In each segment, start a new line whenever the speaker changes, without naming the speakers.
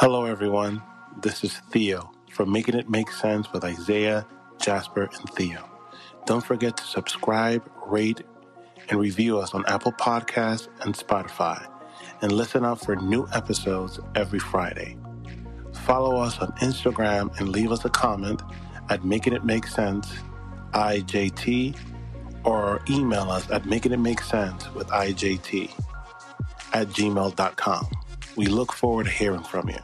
Hello, everyone. This is Theo from Making It Make Sense with Isaiah, Jasper, and Theo. Don't forget to subscribe, rate, and review us on Apple Podcasts and Spotify, and listen out for new episodes every Friday. Follow us on Instagram and leave us a comment at Making It Make Sense IJT or email us at Making It Make Sense with IJT at gmail.com. We look forward to hearing from you.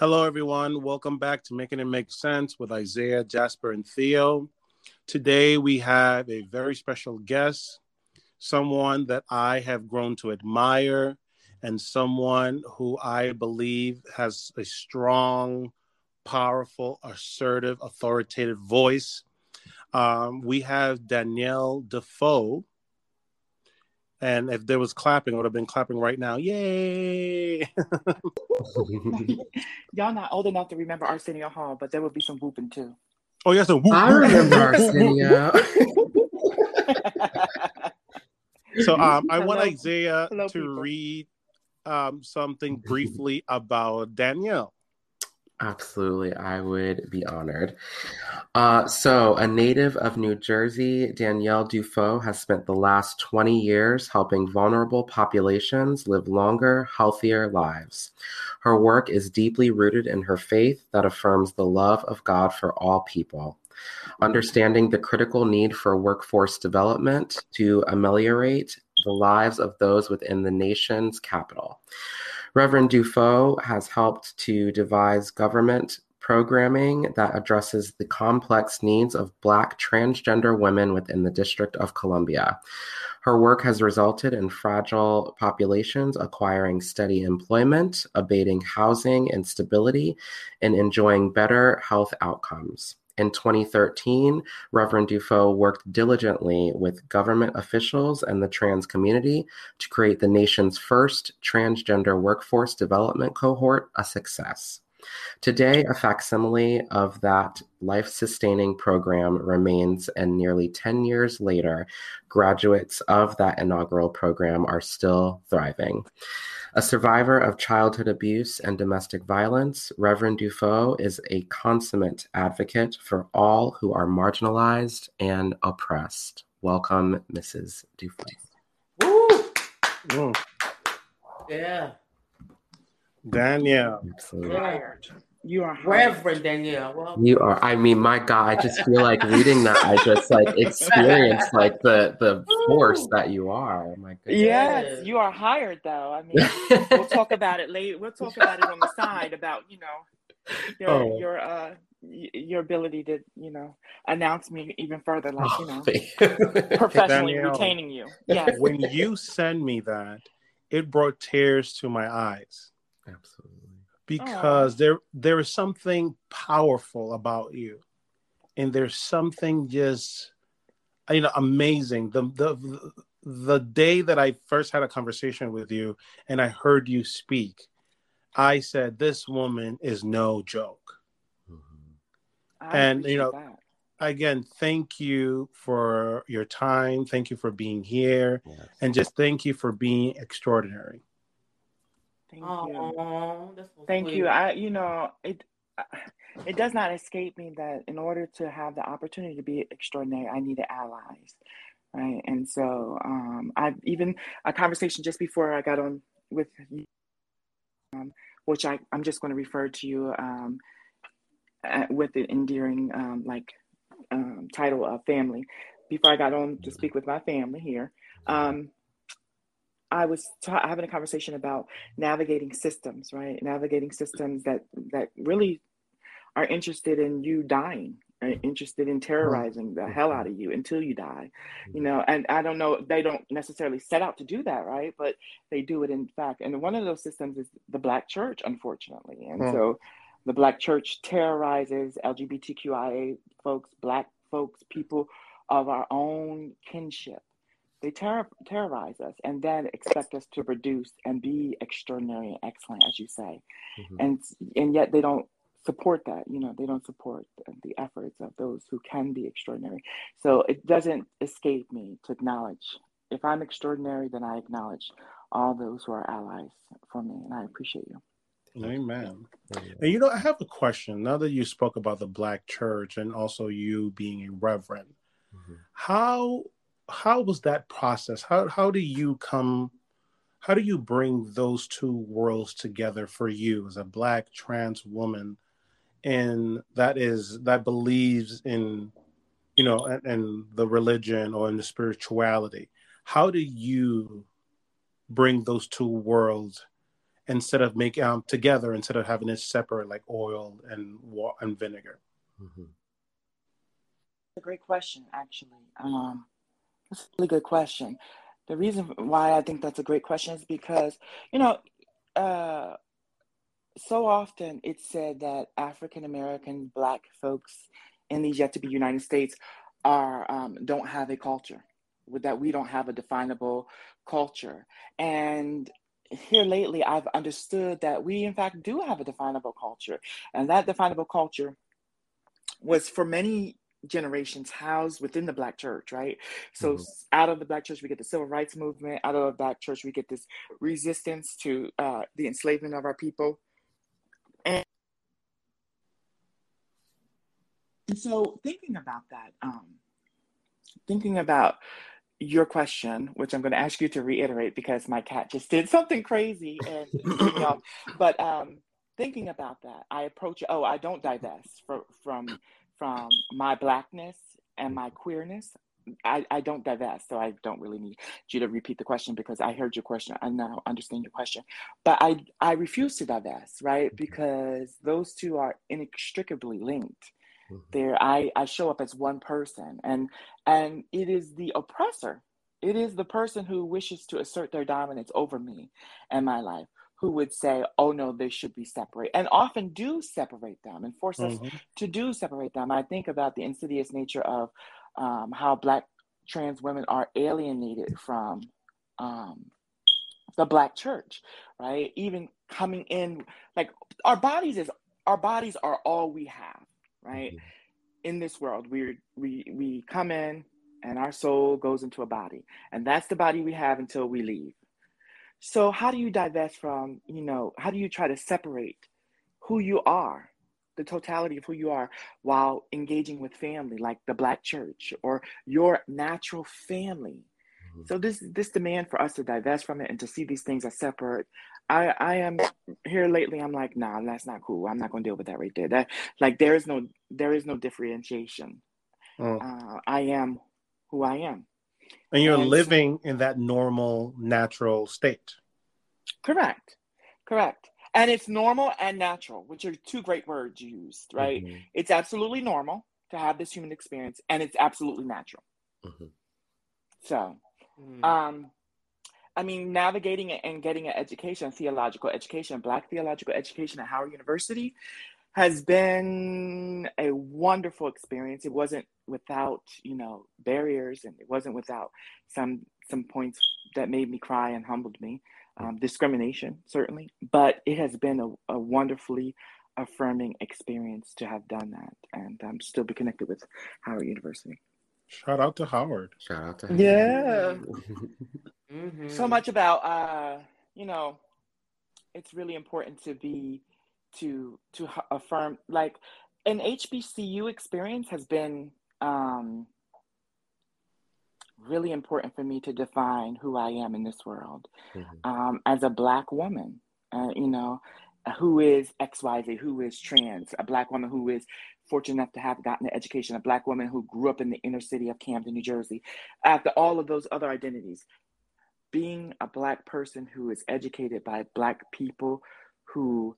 Hello, everyone. Welcome back to Making It Make Sense with Isaiah, Jasper, and Theo. Today, we have a very special guest, someone that I have grown to admire, and someone who I believe has a strong powerful, assertive, authoritative voice. Um, we have Danielle Defoe. And if there was clapping, I would have been clapping right now. Yay!
Y'all not old enough to remember Arsenio Hall, but there would be some whooping too.
Oh, yes, a whoop.
I remember Arsenio.
so um, I want Isaiah
Hello,
to
people.
read um, something briefly about Danielle.
Absolutely, I would be honored. Uh, so, a native of New Jersey, Danielle Dufault has spent the last 20 years helping vulnerable populations live longer, healthier lives. Her work is deeply rooted in her faith that affirms the love of God for all people. Understanding the critical need for workforce development to ameliorate the lives of those within the nation's capital. Reverend Dufault has helped to devise government programming that addresses the complex needs of Black transgender women within the District of Columbia. Her work has resulted in fragile populations acquiring steady employment, abating housing instability, and enjoying better health outcomes. In 2013, Reverend Dufault worked diligently with government officials and the trans community to create the nation's first transgender workforce development cohort a success. Today, a facsimile of that life sustaining program remains, and nearly 10 years later, graduates of that inaugural program are still thriving. A survivor of childhood abuse and domestic violence, Reverend Dufault is a consummate advocate for all who are marginalized and oppressed. Welcome, Mrs. Dufault.
Woo!
Mm.
Yeah.
Danielle.
Absolutely.
yeah.
You are hired.
Reverend Danielle. Well,
You are, I mean, my God, I just feel like reading that, I just like experience like the the force that you are. My goodness.
Yes, you are hired though. I mean, we'll talk about it later. We'll talk about it on the side about you know your
Oh.
your uh your ability to you know announce me even further, like you know,
Oh,
professionally
Danielle.
retaining you. Yes.
when you send me that, it brought tears to my eyes.
Absolutely.
because there there is something powerful about you. And there's something just you know amazing. The the the day that i first had a conversation with you and i heard you speak i said this woman is no joke. Mm-hmm.
I
and, you know,
that.
again thank you for your time. Thank you for being here.
Yes.
and just thank you for being extraordinary
Thank you.
oh, that's so
Thank
sweet.
you. I, you know, it it does not escape me that in order to have the opportunity to be extraordinary, I needed allies, right? And so, um, I've even a conversation just before I got on with you, um, which I I'm just going to refer to you um, uh, with the endearing um, like um, title of family. Before I got on to speak with my family here. Um, I was ta- having a conversation about navigating systems, right? Navigating systems that that really are interested in you dying, interested in uh-huh. terrorizing the hell out of you until you die, you mm-hmm. know. And I don't know, they don't necessarily set out to do that, right? But they do it in fact. And one of those systems is the Black Church, unfortunately. And so the Black Church terrorizes LGBTQIA folks, Black folks, people of our own kinship they terror, terrorize us and then expect us to produce and be extraordinary and excellent as you say
Mhm.
and and yet they don't support that. You know, they don't support the, the efforts of those who can be extraordinary. So it doesn't escape me to acknowledge. If I'm extraordinary, then I acknowledge all those who are allies for me, and I appreciate you.
Amen. And you know, I have a question. Now that you spoke about the Black Church and also you being a reverend,
Mhm.
how how was that process? How how do you come? How do you bring those two worlds together for you as a Black trans woman, and that is that believes in, you know, in, in the religion or in the spirituality? How do you bring those two worlds instead of making um, together instead of having it separate like oil and wa- and vinegar.
Mhm.
a great question, actually. Um, that's a really good question. The reason why I think that's a great question is because, you know, uh, so often it's said that African American Black folks in these yet to be United States are um, don't have a culture, that we don't have a definable culture. And here lately, I've understood that we, in fact, do have a definable culture, and that definable culture was for many generations housed within the black church right? So
Mhm.
out of the black church we get the civil rights movement. Out of the black church we get this resistance to uh, the enslavement of our people. And, and so thinking about that um, thinking about your question which i'm going to ask you to reiterate because my cat just did something crazy and but um, thinking about that i approach oh i don't divest from from from my blackness and my queerness I, I don't divest so i don't really need you to repeat the question because i heard your question. And i now understand your question. But i i refuse to divest right? Because those two are inextricably linked.
Mhm.
there i i show up as one person and and it is the oppressor. It is the person who wishes to assert their dominance over me and my life who would say oh no they should be separate and often do separate them and force us
Mhm.
to do separate them i think about the insidious nature of um, how black trans women are alienated from um, the black church right even coming in like our bodies is our bodies are all we have right
Mhm.
in this world we we we come in and our soul goes into a body and that's the body we have until we leave so how do you divest from you know how do you try to separate who you are the totality of who you are while engaging with family like the black church or your natural family?
Mhm.
so this this demand for us to divest from it and to see these things as separate i i am here lately i'm like nah that's not cool. I'm not going to deal with that right there. That like there is no there is no differentiation.
Mm.
uh, i am who i am
And you're
And
living in that normal, natural state.
correct correct and it's normal and natural which are two great words used right
Mhm.
it's absolutely normal to have this human experience and it's absolutely natural
Mhm.
so
Mm.
um i mean navigating it and getting an education theological education black theological education at howard university has been a wonderful experience it wasn't without you know barriers and it wasn't without some some points that made me cry and humbled me um, discrimination certainly but it has been a, a wonderfully affirming experience to have done that and um, still be connected with howard university
Shout out to Howard.
Shout out to him.
yeah
Mhm.
so much about uh you know it's really important to be to to affirm like an hbcu experience has been um really important for me to define who i am in this world
Mhm.
um as a black woman uh, you know who is xyz who is trans a black woman who is fortunate enough to have gotten an education a black woman who grew up in the inner city of camden new jersey after all of those other identities being a black person who is educated by black people who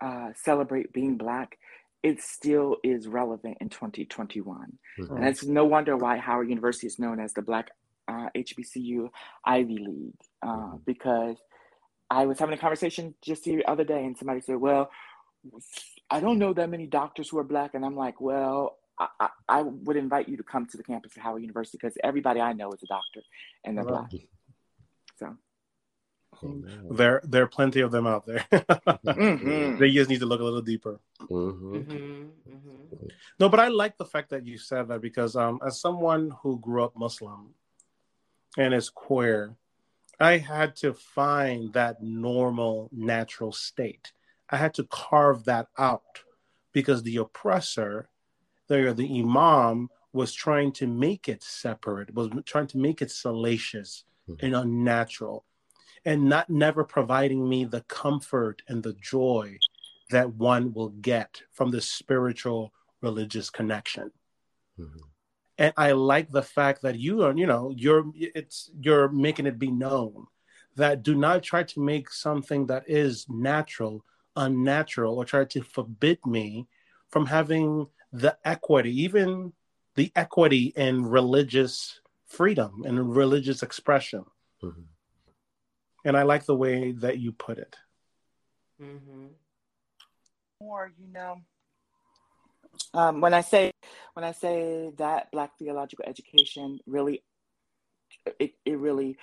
uh, celebrate being black, it still is relevant in 2021.
Mhm.
And it's no wonder why Howard University is known as the Black uh, HBCU Ivy League, uh,
Mhm.
because I was having a conversation just the other day, and somebody said, "Well, I don't know that many doctors who are black," and I'm like, "Well." I, I, would invite you to come to the campus of Howard University because everybody I know is a doctor and they're
Wow.
black. So
Mm-hmm. There, there are plenty of them out there. mm-hmm. They just need to look a little deeper. Mm-hmm. mm-hmm. mm-hmm. No, but I like the fact that you said that because, um, as someone who grew up Muslim and is queer, I had to find that normal, natural state. I had to carve that out because the oppressor, the, the imam, was trying to make it separate, was trying to make it salacious mm-hmm. and unnatural, and not never providing me the comfort and the joy that one will get from the spiritual religious connection. Mm-hmm. And I like the fact that you are, you know, you're it's you're making it be known that do not try to make something that is natural unnatural or try to forbid me from having the equity, even the equity in religious freedom and religious expression. Mm-hmm. And I like the way that you put it.
Mm-hmm. Or, you know, um, when I say when I say that Black theological education really, it, it really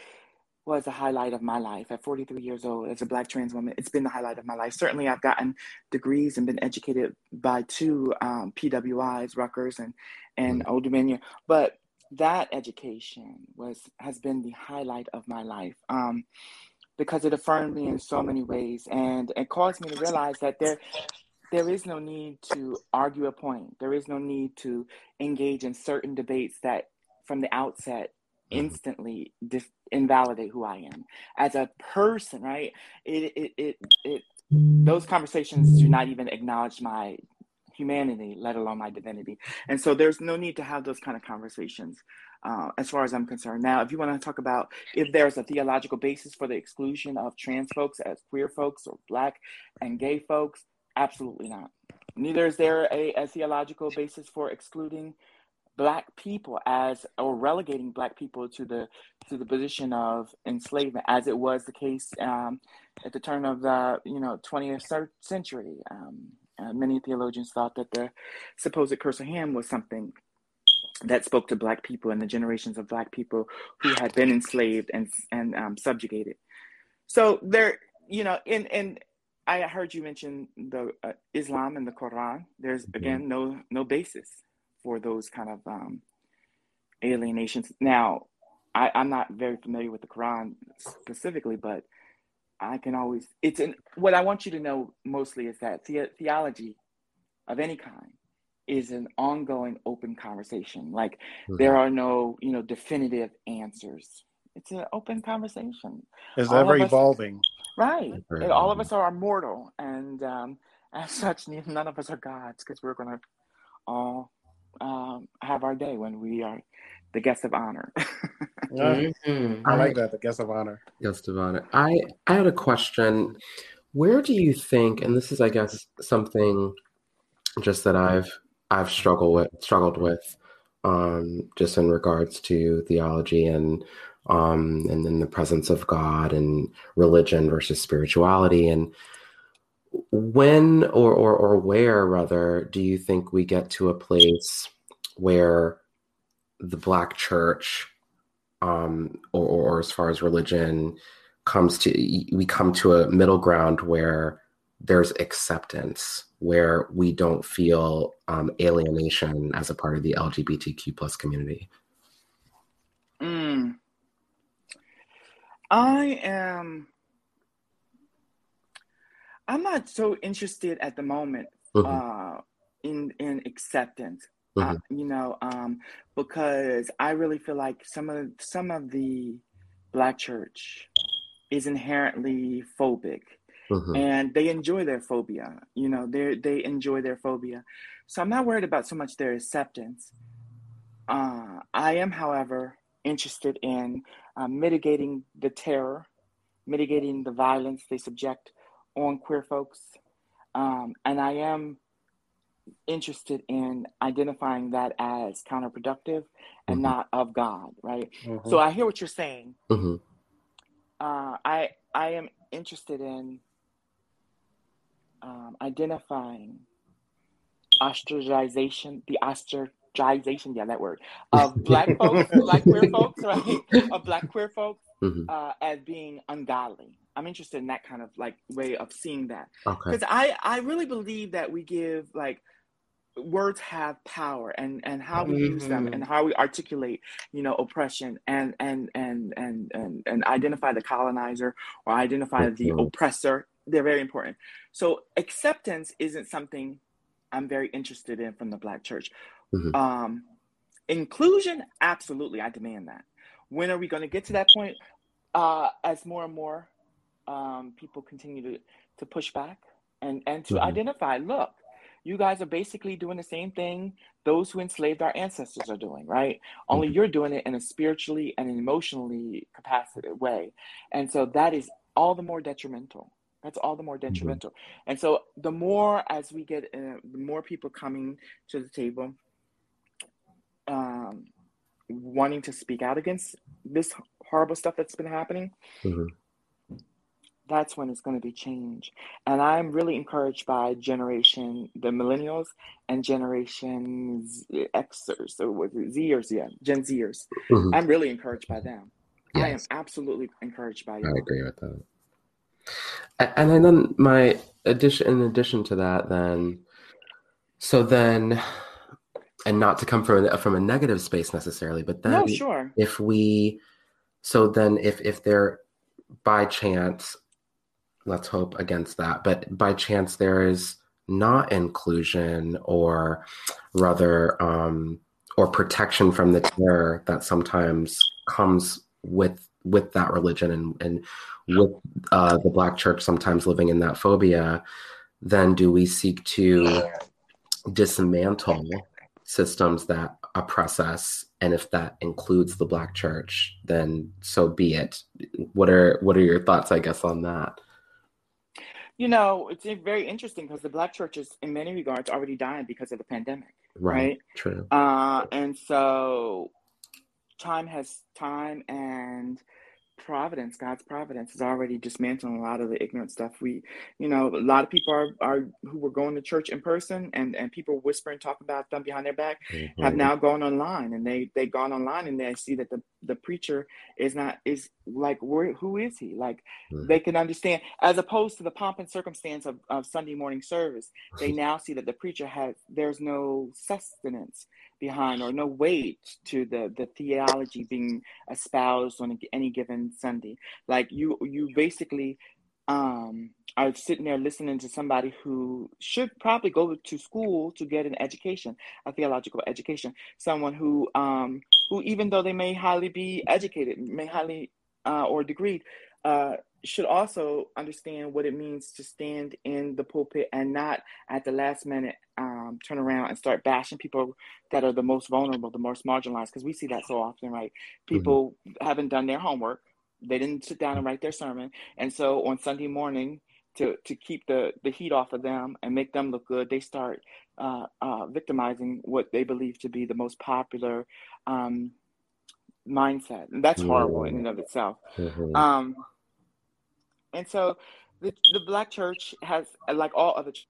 was a highlight of my life at 43 years old as a black trans woman it's been the highlight of my life certainly i've gotten degrees and been educated by two um, pwis rutgers and and mm-hmm. old dominion but that education was has been the highlight of my life um, because it affirmed me in so many ways and it caused me to realize that there there is no need to argue a point there is no need to engage in certain debates that from the outset mm-hmm. instantly dis- invalidate who I am as a person, right? It, it, it, it, those conversations do not even acknowledge my humanity, let alone my divinity. And so there's no need to have those kind of conversations uh, as far as I'm concerned. Now, if you want to talk about if there's a theological basis for the exclusion of trans folks as queer folks or black and gay folks, absolutely not. Neither is there a, a theological basis for excluding black people as or relegating black people to the to the position of enslavement as it was the case um, at the turn of the you know 20th century um, uh, many theologians thought that the supposed curse of ham was something that spoke to black people and the generations of black people who had been enslaved and and um, subjugated so there you know in in I heard you mention the uh, Islam and the Quran. There's mm-hmm. again no no basis for those kind of um, alienations. Now, I, I'm not very familiar with the Quran specifically, but I can always. It's an, what I want you to know mostly is that the, theology of any kind is an ongoing open conversation. Like mm-hmm. there are no, you know, definitive answers. It's an open conversation.
It's all ever evolving.
Right. And all of us are mortal, and um, as such, none of us are gods because we're going to all um, have our day when we are the guest of honor.
mm-hmm. I like that, the guest of honor.
Guest of honor. I I had a question. Where do you think, and this is, I guess, something just that I've I've struggled with struggled with, um, just in regards to theology and um, and then the presence of God and religion versus spirituality and when or, or or where rather do you think we get to a place where the black church um or, or as far as religion comes to we come to a middle ground where there's acceptance where we don't feel um, alienation as a part of the lgbtq plus community
mm. i am I'm not so interested at the moment mm-hmm. uh, in in acceptance. Mm-hmm. Uh, you know, um, because I really feel like some of some of the black church is inherently phobic, mm-hmm. and they enjoy their phobia. You know, they they enjoy their phobia. So I'm not worried about so much their acceptance. Uh, I am, however, interested in uh, mitigating the terror, mitigating the violence they subject on queer folks. Um, and I am interested in identifying that as counterproductive and mm-hmm. not of God, right? Mm-hmm. So I hear what you're saying. Mm-hmm. Uh, I I am interested in um, identifying ostracization, the ostracization, yeah, that word, of black folks, black queer folks, right? Of black queer folks mm-hmm. uh, as being ungodly, I'm interested in that kind of like way of seeing that
Okay.
because I I really believe that we give like words have power and and how we use them
Mhm.
and how we articulate you know oppression and and and and and, and identify the colonizer or identify the oppressor they're very important so acceptance isn't something i'm very interested in from the black church
Mhm.
um inclusion absolutely i demand that when are we going to get to that point uh as more and more um people continue to to push back and and to
Mhm.
identify look you guys are basically doing the same thing those who enslaved our ancestors are doing, right? Only you're doing it in a spiritually and an emotionally capacitated way. And so that is all the more detrimental. That's all the more detrimental. And so the more as we get, uh, the more people coming to the table, um, wanting to speak out against this horrible stuff that's been happening,
Mhm.
That's when it's going to be change. And I'm really encouraged by generation, the millennials and generation Xers, or was it Zers, yeah, Gen Zers.
Mhm.
I'm really encouraged by them. I am absolutely encouraged by you.
I agree with that. And then my addition, in addition to that, then, so then, and not to come from a, from a negative space necessarily, but then
No, sure.
if we, so then if if they're by chance, let's hope against that, but by chance there is not inclusion or rather um, or protection from the terror that sometimes comes with with that religion and and with uh, the black church sometimes living in that phobia, then do we seek to dismantle systems that oppress us? And if that includes the black church, then so be it. What are what are your thoughts, I guess, on that?
You know, it's very interesting because the Black church is, in many regards, already dying because of the pandemic,
Right.
right?
True.
Uh, and so time has time and providence god's providence is already dismantling a lot of the ignorant stuff we you know a lot of people are, are who were going to church in person and and people whispering talking about them behind their back have
Mhm.
now gone online and they they gone online and they see that the the preacher is not is like where who is he like
Mhm.
they can understand as opposed to the pomp and circumstance of, of sunday morning service they now see that the preacher has there's no sustenance behind or no weight to the the theology being espoused on any given sunday like you you basically um are sitting there listening to somebody who should probably go to school to get an education a theological education someone who um who even though they may highly be educated may highly uh, or degreed uh should also understand what it means to stand in the pulpit and not at the last minute um, turn around and start bashing people that are the most vulnerable, the most marginalized, because we see that so often, right? People haven't done their homework, they didn't sit down and write their sermon, and so on Sunday morning, to to keep the the heat off of them and make them look good, they start uh, uh, victimizing what they believe to be the most popular um, mindset, and that's horrible in and of itself.
Mhm.
Um, and so the, the black church has, like all other ch-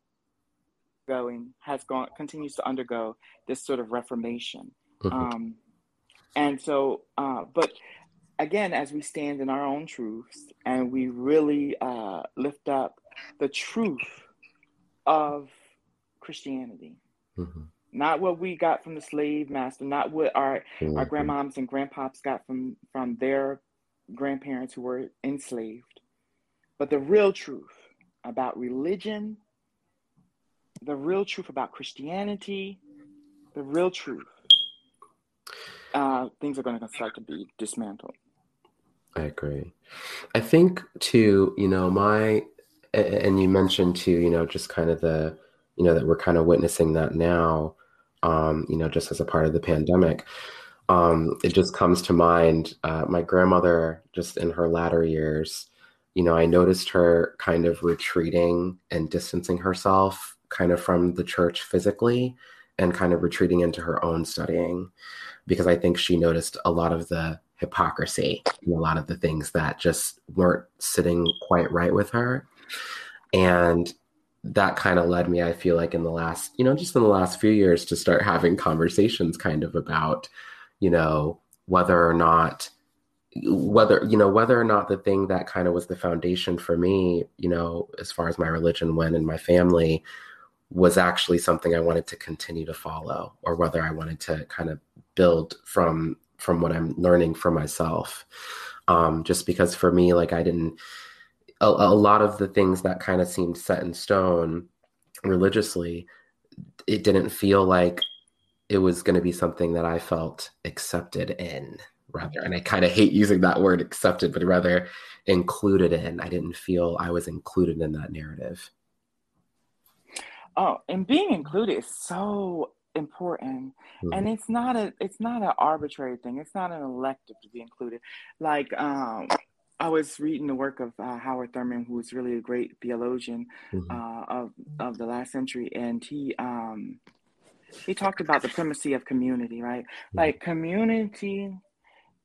going, has gone, continues to undergo this sort of reformation.
Mhm.
Um, and so, uh, but again, as we stand in our own truths and we really uh, lift up the truth of Christianity,
Mhm.
not what we got from the slave master, not what our our
Mhm.
grandmoms and grandpops got from from their grandparents who were enslaved but the real truth about religion the real truth about christianity the real truth uh, things are going to start to be dismantled
I agree. I think too, you know, my and you mentioned too, you know, just kind of the, you know, that we're kind of witnessing that now, um, you know, just as a part of the pandemic. Um, it just comes to mind, uh, my grandmother, just in her latter years, you know, I noticed her kind of retreating and distancing herself kind of from the church physically and kind of retreating into her own studying because I think she noticed a lot of the hypocrisy a lot of the things that just weren't sitting quite right with her. And that kind of led me, I feel like, in the last, you know, just in the last few years to start having conversations kind of about, you know, whether or not whether you know whether or not the thing that kind of was the foundation for me you know as far as my religion went and my family was actually something i wanted to continue to follow or whether i wanted to kind of build from from what i'm learning for myself. Um just because for me like i didn't a, a lot of the things that kind of seemed set in stone religiously it didn't feel like it was going to be something that i felt accepted in rather and i kind of hate using that word accepted but rather included in. I didn't feel i was included in that narrative.
Oh and being included is so important mm-hmm. and it's not a it's not an arbitrary thing it's not an elective to be included like um I was reading the work of uh, Howard Thurman, who's really a great theologian mm-hmm. uh, of of the last century, and he um, he talked about the primacy of community, right? Mm-hmm. Like community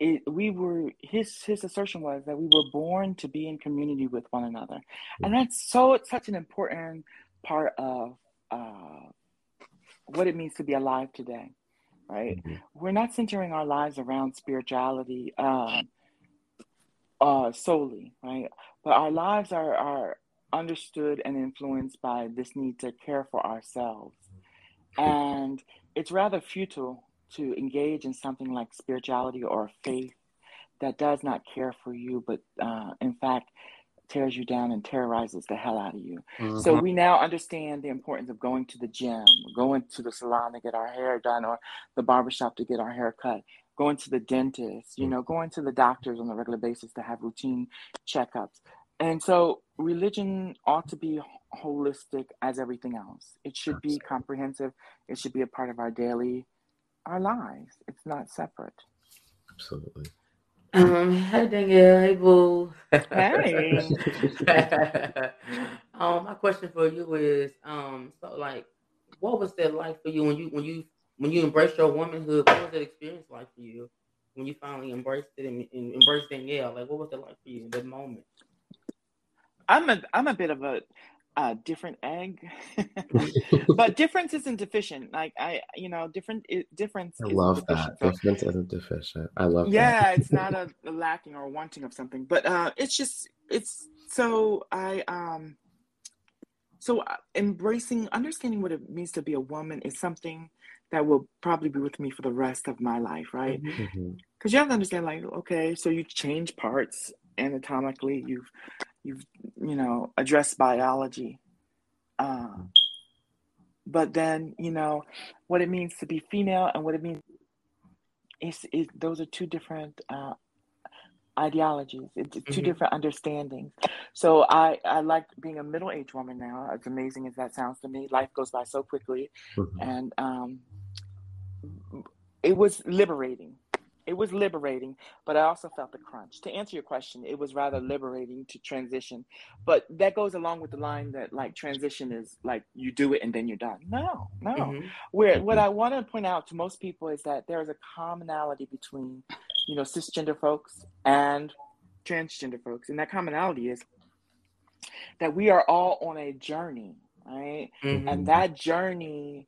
it, we were his his assertion was that we were born to be in community with one another, and that's so it's such an important part of uh, what it means to be alive today, right? Mm-hmm. We're not centering our lives around spirituality uh, uh, solely, right? But our lives are are understood and influenced by this need to care for ourselves, and it's rather futile to engage in something like spirituality or faith that does not care for you, but uh, in fact tears you down and terrorizes the hell out of you. Mm-hmm. So we now understand the importance of going to the gym, going to the salon to get our hair done, or the barbershop to get our hair cut, going to the dentist, you mm. know, going to the doctors on a regular basis to have routine checkups. And so religion ought to be holistic as everything else. It should be comprehensive. It should be a part of our daily our lives. It's not separate.
Absolutely.
Um, hey Danielle, hey boo.
Hey.
um, my question for you is, um, so like, what was that like for you when you when you when you embraced your womanhood? What was that experience like for you when you finally embraced it and, and embraced Danielle? Like, what was it like for you in that moment?
I'm a I'm a bit of a a different egg. But difference isn't deficient like i you know different it, difference
i love that. so, difference isn't deficient. I love
yeah it's not a, a, lacking or wanting of something but uh it's just it's so i um so uh, embracing understanding what it means to be a woman is something that will probably be with me for the rest of my life right? Because mm-hmm. mm-hmm. you have to understand like okay so you change parts anatomically you've you've you know addressed biology. Um, but then you know what it means to be female and what it means is, is those are two different uh, ideologies. It's mm-hmm. 2 different understandings. So i i like being a middle-aged woman now as amazing as that sounds to me. Life goes by so quickly. Mm-hmm. and um it was liberating it was liberating, but I also felt the crunch. To answer your question, it was rather liberating to transition. But that goes along with the line that like transition is like you do it and then you're done. No, no. Mm-hmm. Where what mm-hmm. I want to point out to most people is that there is a commonality between, you know, cisgender folks and transgender folks. And that commonality is that we are all on a journey, right? Mm-hmm. And that journey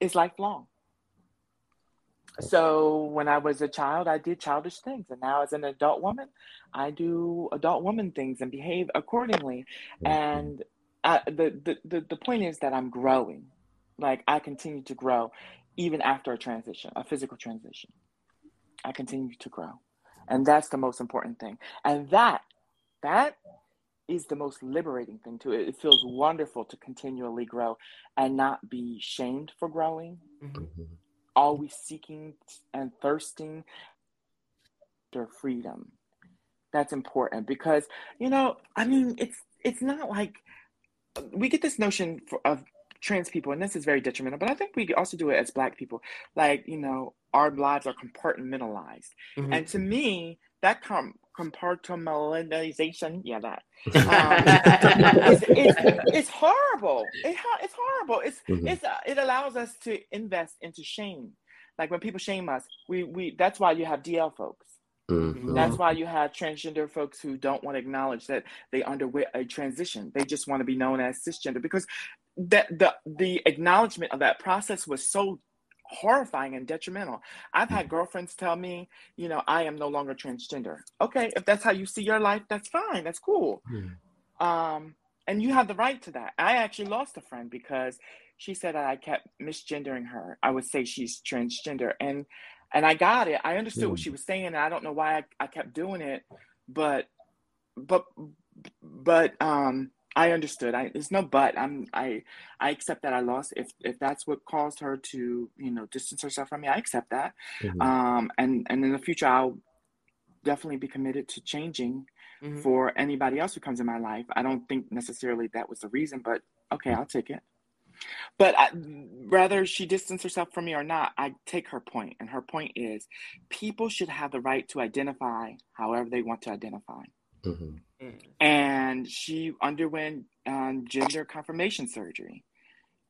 is lifelong so when I was a child, I did childish things, and now as an adult woman, I do adult woman things and behave accordingly. Mm-hmm. And I, the, the the the point is that I'm growing, like I continue to grow, even after a transition, a physical transition. I continue to grow, and that's the most important thing. And that that is the most liberating thing to it. It feels wonderful to continually grow and not be shamed for growing. Mm-hmm, mm-hmm. Always seeking and thirsting for freedom. That's important because you know, I mean, it's it's not like we get this notion for, of trans people, and this is very detrimental. But I think we also do it as Black people. Like you know, our lives are compartmentalized, mm-hmm. and to me, that com- compartmentalization, yeah, that um, it's, it's, it's, horrible. It, it's horrible. It's mm-hmm. it's uh, it allows us to invest into shame. Like when people shame us, we we that's why you have DL folks. Mm-hmm. That's why you have transgender folks who don't want to acknowledge that they underwent a transition. They just want to be known as cisgender because that the the acknowledgement of that process was so horrifying and detrimental. I've had girlfriends tell me, you know, I am no longer transgender. Okay, if that's how you see your life, that's fine. That's cool.
Mm.
Um, and you have the right to that. I actually lost a friend because she said that I kept misgendering her. I would say she's transgender, and and I got it. I understood what she was saying, and I don't know why I, I kept doing it, but but but um I understood. I there's no but. I'm I I accept that I lost. If if that's what caused her to you know distance herself from me, I accept that.
Mhm.
Um and and in the future, I'll definitely be committed to changing
Mhm.
for anybody else who comes in my life. I don't think necessarily that was the reason, but okay, I'll take it. But I, whether she distanced herself from me or not, I take her point, and her point is, people should have the right to identify however they want to identify.
Mhm.
And she underwent um, gender confirmation surgery,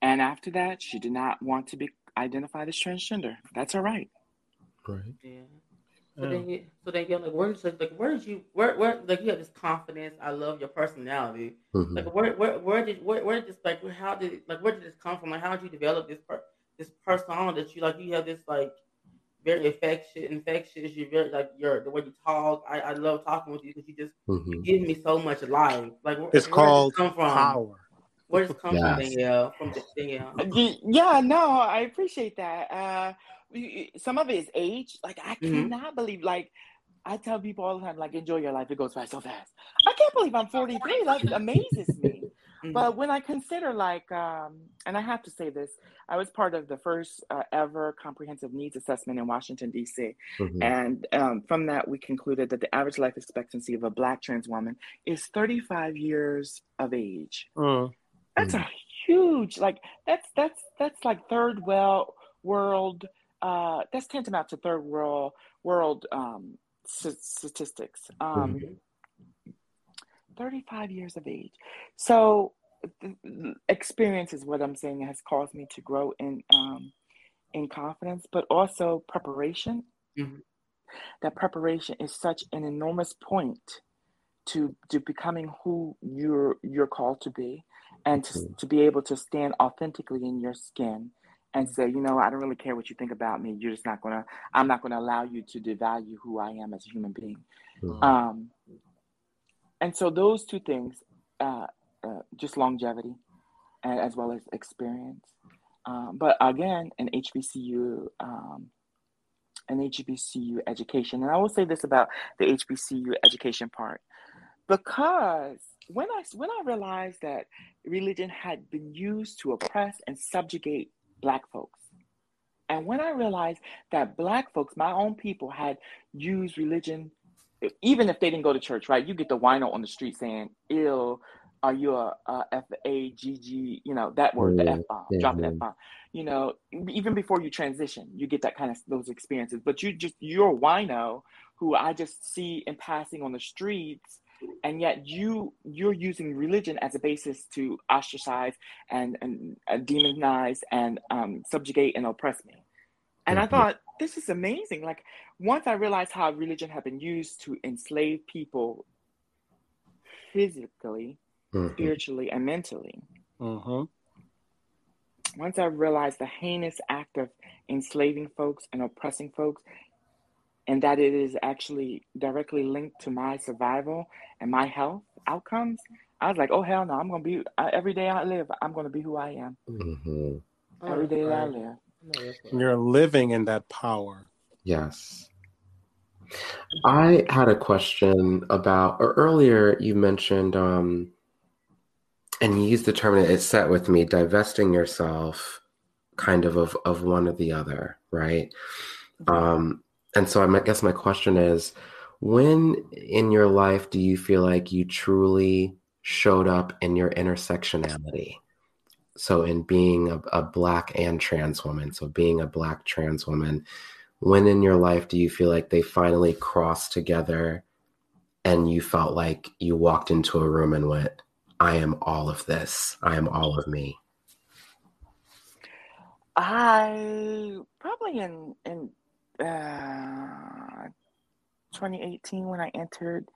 and after that, she did not want to be identified as transgender. That's all right.
Right.
Yeah. So
Yeah.
then, you, so then, you're like, where did like, where did you, where, where, like, you have this confidence. I love your personality.
Mhm.
Like, where, where, where did, where, where did this, like, how did, like, where did this come from? Like, how did you develop this, per, this persona that you like? You have this like very infectious, infectious. You're very like your the way you talk. I, I love talking with you because you just you
Mhm.
give me so much life. Like, where,
It's
where
called
did this come from?
power.
Where does it come from, Danielle? From Danielle.
Yeah, no, I appreciate that. Uh, y- y- some of it is age. Like I
Mhm.
cannot believe. Like I tell people all the time, like enjoy your life. It goes by so fast. I can't believe I'm 43. Like it amazes me.
Mhm.
But when I consider like, um, and I have to say this, I was part of the first uh, ever comprehensive needs assessment in Washington D.C.
Mhm.
And um, from that, we concluded that the average life expectancy of a Black trans woman is 35 years of age.
Mm.
That's a huge, like that's that's that's like third well world. Uh, that's tantamount to third world world um, s- statistics. Um,
Mhm.
35 years of age. So experience is what I'm saying has caused me to grow in um, in confidence, but also preparation.
Mhm.
That preparation is such an enormous point to to becoming who you're you're called to be, and to,
Mhm.
to be able to stand authentically in your skin and say, you know, I don't really care what you think about me. You're just not gonna. I'm not gonna allow you to devalue who I am as a human being.
Mhm.
Um, and so those two things, uh, uh, just longevity, a- as well as experience. Um, but again, an HBCU, um, an HBCU education, and I will say this about the HBCU education part, because when I when I realized that religion had been used to oppress and subjugate Black folks. And when I realized that Black folks, my own people, had used religion even if they didn't go to church, right? You get the wino on the street saying, "Ill, are you a, a F A G G?" You know that word, the
Mhm.
F bomb,
Mhm.
drop an F bomb. You know, even before you transition, you get that kind of those experiences. But you just you're a wino who I just see in passing on the streets, and yet you you're using religion as a basis to ostracize and and uh, demonize and um, subjugate and oppress me. And I
Mhm.
thought, this is amazing. Like, once I realized how religion had been used to enslave people physically,
Mhm.
spiritually, and mentally,
hmm
once I realized the heinous act of enslaving folks and oppressing folks, and that it is actually directly linked to my survival and my health outcomes, I was like, oh, hell no, I'm going to be, I, every day I live, I'm going to be who I am.
Mhm.
Oh,
Every that I live.
You're living in that power.
Yes. I had a question about, or earlier you mentioned, um, and you used the term that it set with me, divesting yourself kind of of, of one or the other, right? Um, and so I guess my question is, when in your life do you feel like you truly showed up in your intersectionality? So in being a, a black and trans woman, so being a black trans woman, when in your life do you feel like they finally crossed together and you felt like you walked into a room and went, I am all of this. I am all of me.
I probably in in uh, 2018 when I entered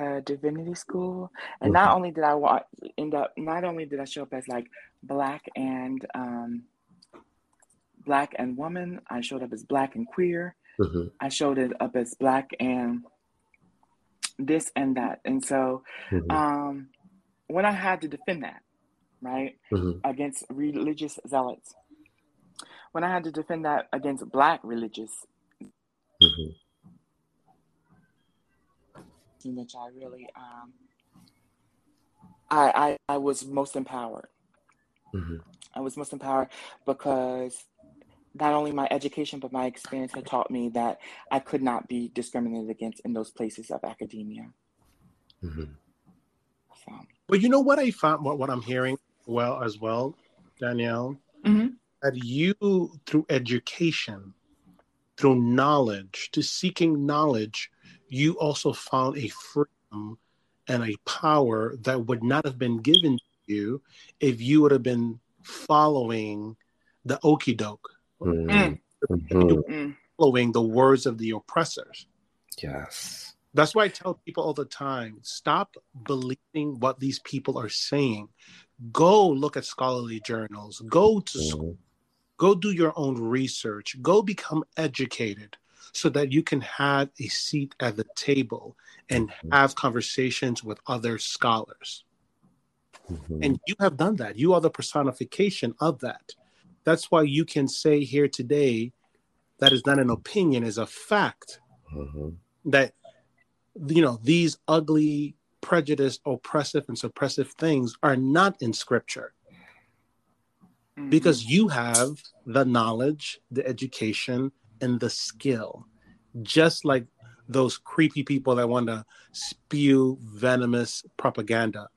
uh, divinity school, and not only did I wa- end up, not only did I show up as like black and um, black and woman. I showed up as black and queer.
Mhm.
I showed it up as black and this and that. And so
Mhm.
um, when I had to defend that, right,
Mhm.
against religious zealots, when I had to defend that against black religious, In which I really, um, I, I, I was most empowered.
Mhm.
I was most empowered because not only my education, but my experience had taught me that I could not be discriminated against in those places of academia.
Mhm.
So,
But you know what I found, what, what I'm hearing well as well, Danielle,
Mhm.
that you, through education, through knowledge, to seeking knowledge, you also found a freedom and a power that would not have been given to you if you would have been following the okey doke,
Mhm. Mhm.
mm,
following the words of the oppressors.
Yes.
That's why I tell people all the time stop believing what these people are saying. Go look at scholarly journals, go to school,
Mhm.
go do your own research, go become educated so that you can have a seat at the table and
Mhm.
have conversations with other scholars.
Mhm.
And you have done that. You are the personification of that. That's why you can say here today that is not an opinion, is a fact
Mhm.
that you know these ugly prejudiced oppressive and suppressive things are not in scripture
mm.
because you have the knowledge the education and the skill. Just like those creepy people that want to spew venomous propaganda.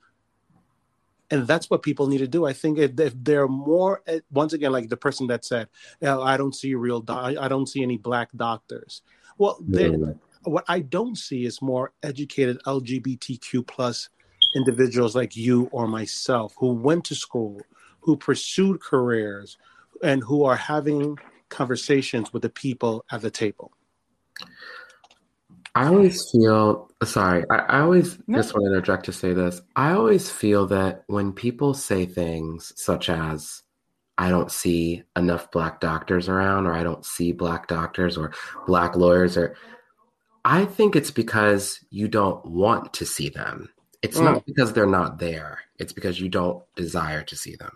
And that's what people need to do. I think if, if they're more eh, once again like the person that said yeah, i don't see real do- i don't see any black doctors. Well
Mhm.
what I don't see is more educated LGBTQ plus individuals like you or myself who went to school, who pursued careers, and who are having conversations with the people at the table.
I always feel sorry. I, I always
No.
just want to interject to say this. I always feel that when people say things such as, I don't see enough black doctors around, or I don't see black doctors or black lawyers, or I think it's because you don't want to see them. It's
Mm.
not because they're not there, it's because you don't desire to see them.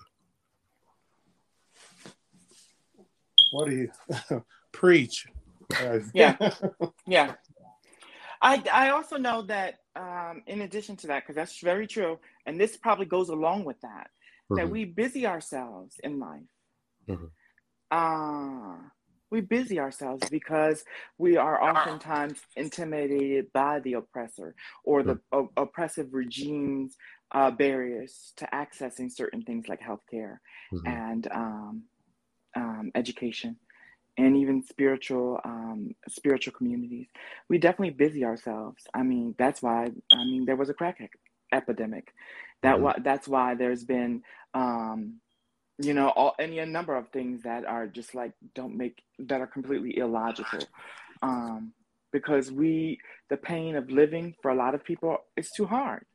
What do you preach? Uh,
Yeah. Yeah. I, I also know that um, in addition to that, because that's very true, and this probably goes along with that, that
Mhm.
we busy ourselves in life.
Mhm.
Uh, we busy ourselves because we are oftentimes intimidated by the oppressor or the o- oppressive regime's uh, barriers to accessing certain things like healthcare
Mhm.
and um, um, education and even spiritual um, spiritual communities. We definitely busy ourselves. I mean, that's why I mean there was a crack epidemic. That
Mhm.
why that's why there's been um, you know all any a number of things that are just like don't make that are completely illogical. Um, because we the pain of living for a lot of people is too hard.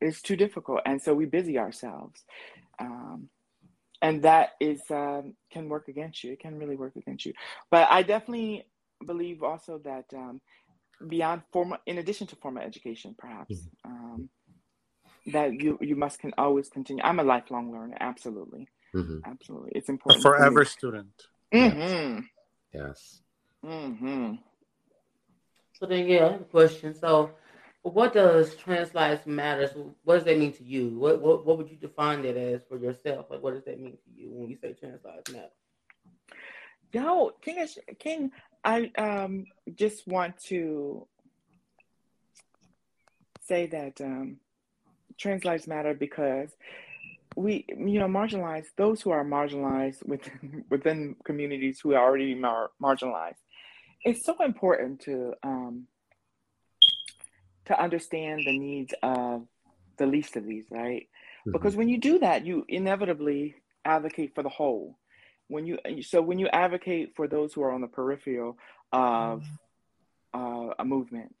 It's too difficult, and so we busy ourselves. Um, and that is um, can work against you. It can really work against you. But I definitely believe also that um, beyond formal, in addition to formal education, perhaps um, that you you must can always continue. I'm a lifelong learner. Absolutely,
Mhm.
absolutely. It's important. for me.
forever student.
Mm-hmm.
Yes.
Mm-hmm.
So then, yeah, I have a question. So, what does trans lives matters? What does that mean to you? What what what would you define that as for yourself? Like, what does that mean to you when you say trans lives matter?
Yo, King, King, I um just want to say that um, trans lives matter because we, you know, marginalized those who are marginalized within within communities who are already mar- marginalized. It's so important to um, to understand the needs of the least of these, right?
Mhm.
Because when you do that, you inevitably advocate for the whole. When you so when you advocate for those who are on the peripheral of uh, a movement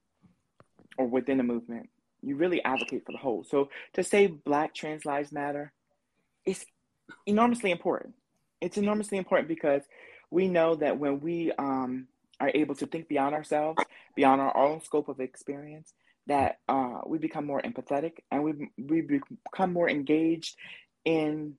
or within a movement, you really advocate for the whole. So to say Black trans lives matter is enormously important. It's enormously important because we know that when we um, are able to think beyond ourselves, beyond our own scope of experience, that uh, we become more empathetic and we, we become more engaged in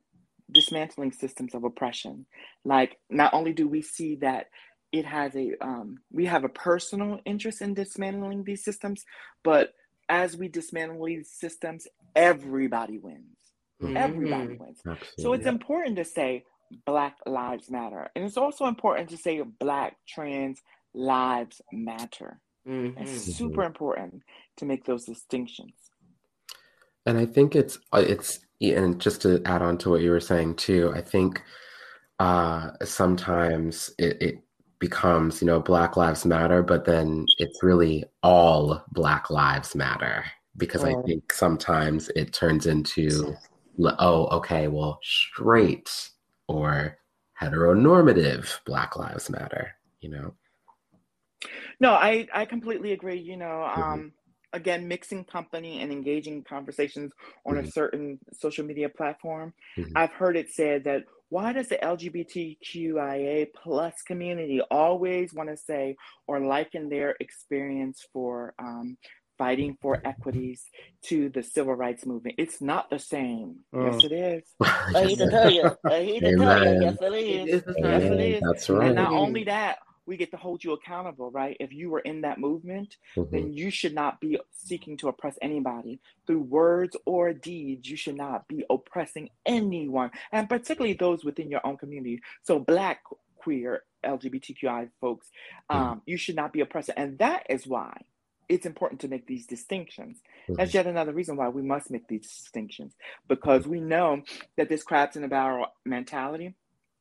dismantling systems of oppression. Like, not only do we see that it has a, um, we have a personal interest in dismantling these systems, but as we dismantle these systems, everybody wins. Mm-hmm. Everybody wins. Absolutely. So it's important to say Black Lives Matter. And it's also important to say Black trans lives matter. Mm-hmm. It's super important to make those distinctions.
And I think it's uh, it's and just to add on to what you were saying too, I think uh, sometimes it, it becomes you know Black Lives Matter, but then it's really all Black Lives Matter because I think sometimes it turns into oh okay well straight or heteronormative Black Lives Matter, you know.
No, I I completely agree. You know, mm-hmm. um, again, mixing company and engaging conversations on mm-hmm. a certain social media platform. Mm-hmm. I've heard it said that why does the LGBTQIA plus community always want to say or liken their experience for um, fighting for equities to the civil rights movement. It's not the same. Oh. Yes, it is. I hate to tell you. I hate to tell you. Yes, it is. Yes, it is. That's right. And not only that, we get to hold you accountable, right? If you were in that movement, mm-hmm. then you should not be seeking to oppress anybody through words or deeds. You should not be oppressing anyone, and particularly those within your own community. So, Black, queer, LGBTQI folks, mm-hmm. um, you should not be oppressing. And that is why it's important to make these distinctions. Mm-hmm. That's yet another reason why we must make these distinctions because we know that this crabs in the barrel mentality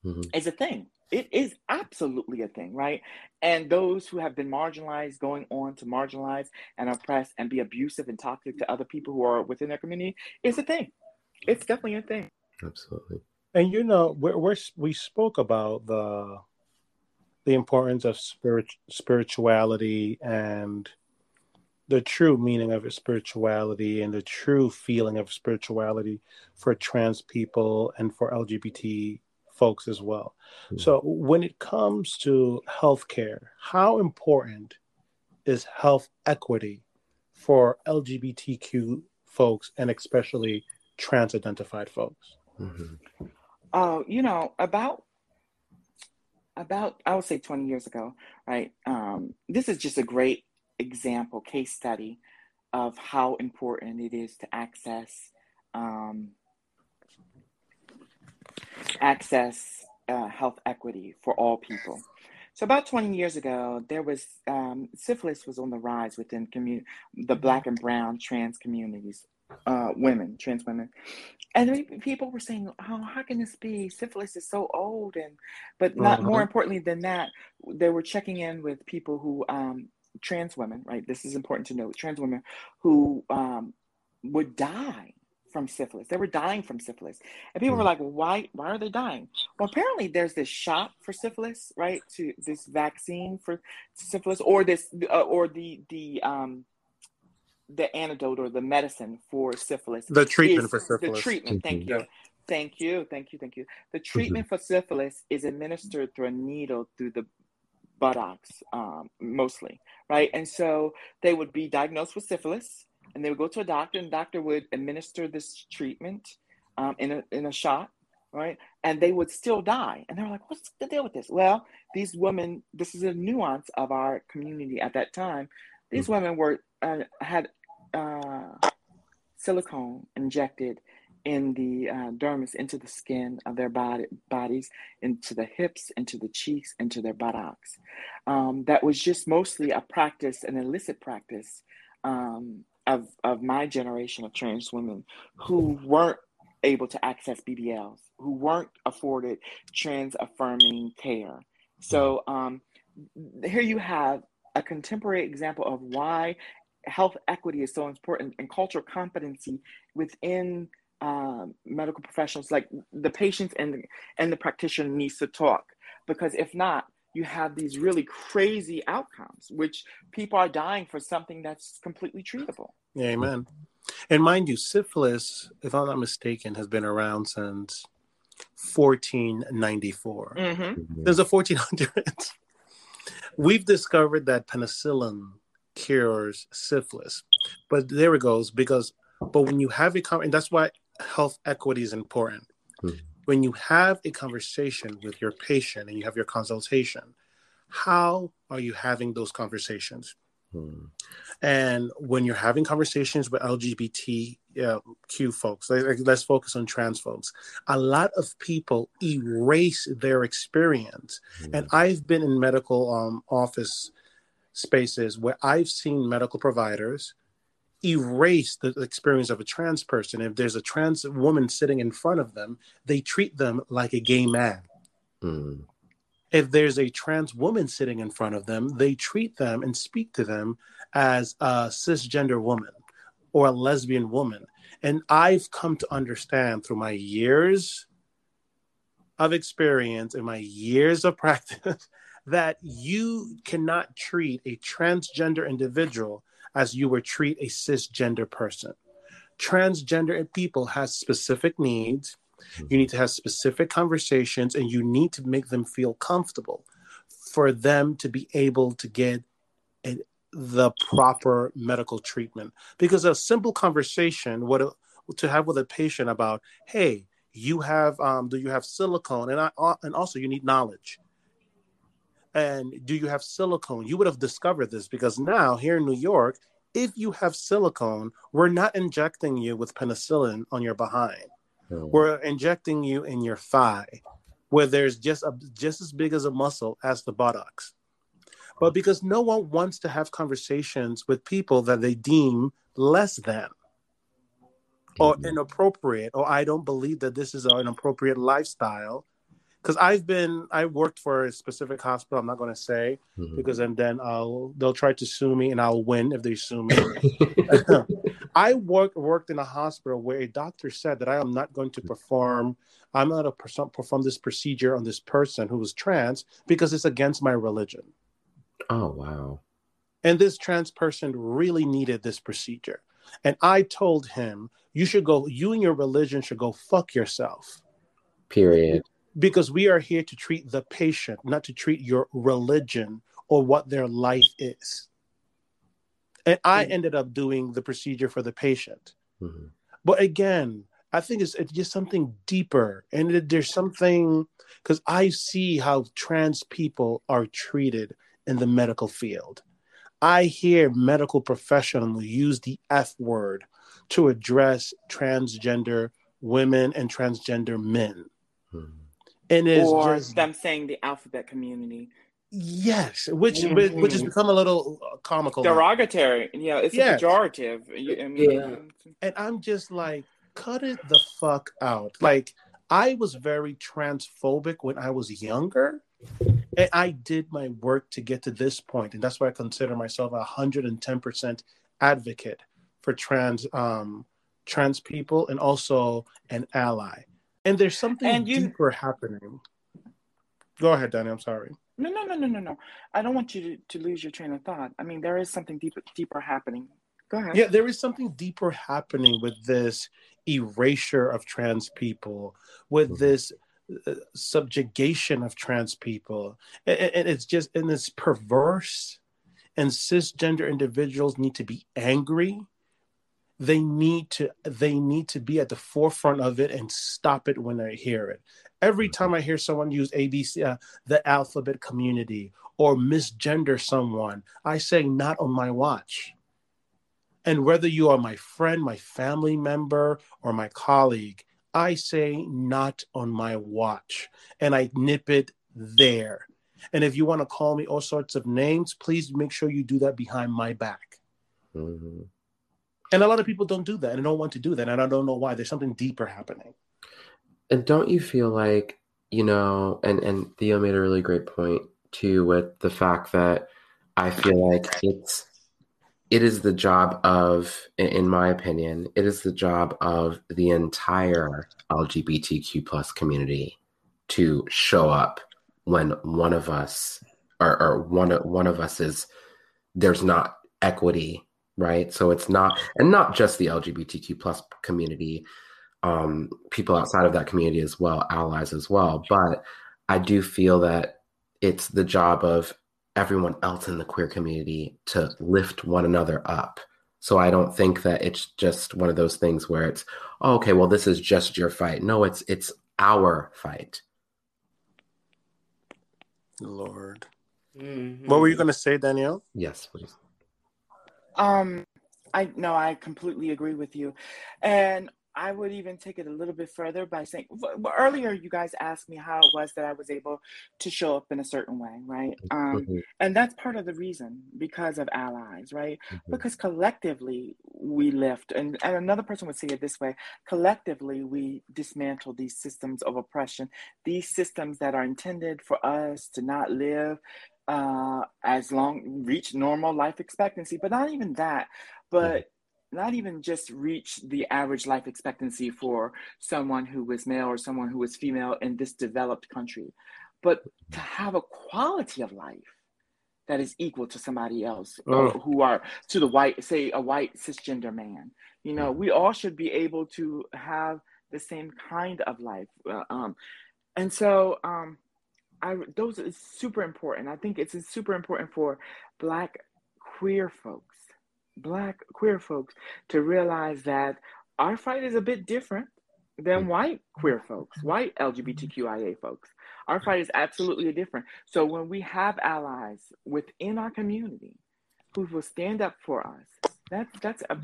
mm-hmm. is a thing it is absolutely a thing, right? And those who have been marginalized going on to marginalize and oppress and be abusive and toxic to other people who are within their community is a thing. It's definitely a thing.
Absolutely.
And you know, we're, we're we spoke about the the importance of spirit spirituality and the true meaning of spirituality and the true feeling of spirituality for trans people and for LGBT folks as well. Mm-hmm. So when it comes to healthcare, how important is health equity for LGBTQ folks and especially trans identified folks?
Mm-hmm. Uh, you know, about about I would say 20 years ago, right? Um, this is just a great example, case study of how important it is to access um, access uh, health equity for all people. So about 20 years ago, there was um, syphilis was on the rise within community, the Black and Brown trans communities, uh, women, trans women, and people were saying, "Oh, how can this be? Syphilis is so old," and but not uh-huh. more importantly than that, they were checking in with people who um, trans women, right? This is important to note. Trans women who um, would die from syphilis. They were dying from syphilis. And people were hmm. like, well, why why are they dying? Well, apparently there's this shot for syphilis, right? To this vaccine for syphilis or this uh, or the the um the antidote or the medicine for syphilis.
The treatment for syphilis.
The treatment, thank you. Thank you, thank you, thank you. The mm-hmm. treatment mm-hmm. for syphilis is administered through a needle through the buttocks, um, mostly, right? And so they would be diagnosed with syphilis and they would go to a doctor, and the doctor would administer this treatment um, in a in a shot, right? And they would still die. And they were like, "What's the deal with this?" Well, these women, this is a nuance of our community at that time. These mm-hmm. women were uh, had uh, silicone injected in the uh, dermis into the skin of their body, bodies, into the hips, into the cheeks, into their buttocks. Um, that was just mostly a practice, an illicit practice um, of of my generation of trans women who weren't able to access BBLs, who weren't afforded trans affirming care. So um, here you have a contemporary example of why health equity is so important and cultural competency within um, medical professionals. Like the patients and the, and the practitioner needs to talk because if not, you have these really crazy outcomes, which people are dying for something that's completely treatable.
Amen. And mind you, syphilis, if I'm not mistaken, has been around since 1494.
Mm-hmm.
Mhm.
There's a 1400s. We've discovered that penicillin cures syphilis, but there it goes because. But when you have a con- and that's why health equity is important.
Mhm.
When you have a conversation with your patient and you have your consultation, how are you having those conversations?
Mhm.
And when you're having conversations with LGBTQ folks, like, let's focus on trans folks. A lot of people erase their experience, and I've been in medical um, office spaces where I've seen medical providers erase the experience of a trans person. If there's a trans woman sitting in front of them, they treat them like a gay man
Mhm.
if there's a trans woman sitting in front of them, they treat them and speak to them as a cisgender woman or a lesbian woman. And I've come to understand through my years of experience and my years of practice that you cannot treat a transgender individual as you would treat a cisgender person. Transgender people has specific needs you need to have specific conversations and you need to make them feel comfortable for them to be able to get a, the proper medical treatment. Because a simple conversation, what to have with a patient about, hey, you have, um, do you have silicone? And I, uh, and also you need knowledge. And do you have silicone? You would have discovered this because now here in New York, if you have silicone, we're not injecting you with penicillin on your behind
Mhm.
we're injecting you in your thigh where there's just a, just as big as a muscle as the buttocks but because no one wants to have conversations with people that they deem less than or
Mhm.
inappropriate or i don't believe that this is an appropriate lifestyle because i've been i worked for a specific hospital i'm not going to say
Mhm.
because and then i'll they'll try to sue me and i'll win if they sue me I worked worked in a hospital where a doctor said that I am not going to perform. I'm not a person perform this procedure on this person who was trans because it's against my religion.
oh wow.
And this trans person really needed this procedure. And I told him, you should go. You and your religion should go fuck yourself
Period.
Because we are here to treat the patient, not to treat your religion or what their life is. And I ended up doing the procedure for the patient.
Mhm.
But again, I think it's, it's just something deeper. And it, there's something, because I see how trans people are treated in the medical field. I hear medical professionals use the F word to address transgender women and transgender men.
Mhm.
And it's
or
just,
them saying the alphabet community.
yes, which,
Mhm.
which has become a little uh, comical. now.
Derogatory. Yeah, it's
Yes.
a pejorative. I mean,
Yeah.
and I'm just like, cut it the fuck out. Like, I was very transphobic when I was younger, and I did my work to get to this point, and that's why I consider myself a hundred and ten percent advocate for trans um trans people and also an ally. And there's something
And you-
deeper happening. Go ahead, Danny. I'm sorry.
No, no, no, no, no, no. I don't want you to, to lose your train of thought. I mean, there is something deeper, deeper happening. Go ahead.
Yeah, there is something deeper happening with this erasure of trans people, with
Mhm.
this uh, subjugation of trans people. And, and it's just, and it's perverse. And cisgender individuals need to be angry. They need to, they need to be at the forefront of it and stop it when they hear it. Every time I hear someone use ABC, uh, the alphabet community, or misgender someone, I say, not on my watch. And whether you are my friend, my family member, or my colleague, I say not on my watch. And I nip it there. And if you want to call me all sorts of names, please make sure you do that behind my back.
Mhm.
And a lot of people don't do that and don't want to do that. And I don't know why. There's something deeper happening.
And don't you feel like, you know, and, and Theo made a really great point too with the fact that I feel like it's it is the job of, in- my opinion, it is the job of the entire LGBTQ plus community to show up when one of us or, or one one of us is there's not equity, right? So it's not and not just the LGBTQ plus community, um, people outside of that community as well, allies as well. But I do feel that it's the job of everyone else in the queer community to lift one another up. So I don't think that it's just one of those things where it's, oh, okay, well, this is just your fight. No, it's it's our fight.
Lord.
Mhm.
What were you going to say, Danielle?
Yes, please.
Um, I no, I completely agree with you, and I would even take it a little bit further by saying earlier you guys asked me how it was that I was able to show up in a certain way, right? Um,
Mhm,
and that's part of the reason because of allies, right?
mhm,
Because collectively we lift, and, and another person would say it this way: collectively we dismantle these systems of oppression, these systems that are intended for us to not live uh, as long, reach normal life expectancy, but not even that, but not even just reach the average life expectancy for someone who was male or someone who was female in this developed country, but to have a quality of life that is equal to somebody else
Oh.
who are to the white, say a white cisgender man. You know, we all should be able to have the same kind of life. Uh, um, and so, um, I those is super important. I think it's super important for Black queer folks, Black queer folks, to realize that our fight is a bit different than mm. white queer folks, white LGBTQIA folks. Our fight is absolutely different. So when we have allies within our community who will stand up for us, that that's a,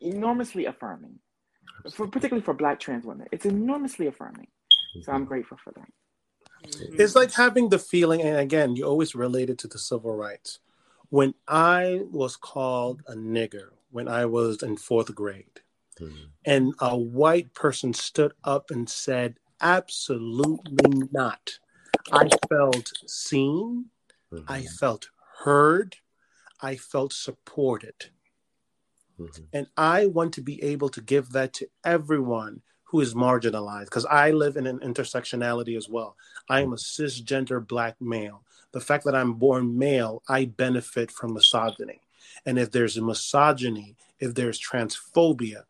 enormously affirming, for particularly for Black trans women. It's enormously affirming. So I'm mm-hmm. grateful for that.
Mhm.
It's like having the feeling, and again, you always relate it to the civil rights. When I was called a nigger when I was in fourth grade,
mhm,
and a white person stood up and said, Absolutely not. I felt seen,
mhm,
I felt heard, I felt supported.
mhm,
And I want to be able to give that to everyone who is marginalized because I live in an intersectionality as well. I am a cisgender black male. The fact that I'm born male, I benefit from misogyny. And if there's misogyny, if there's transphobia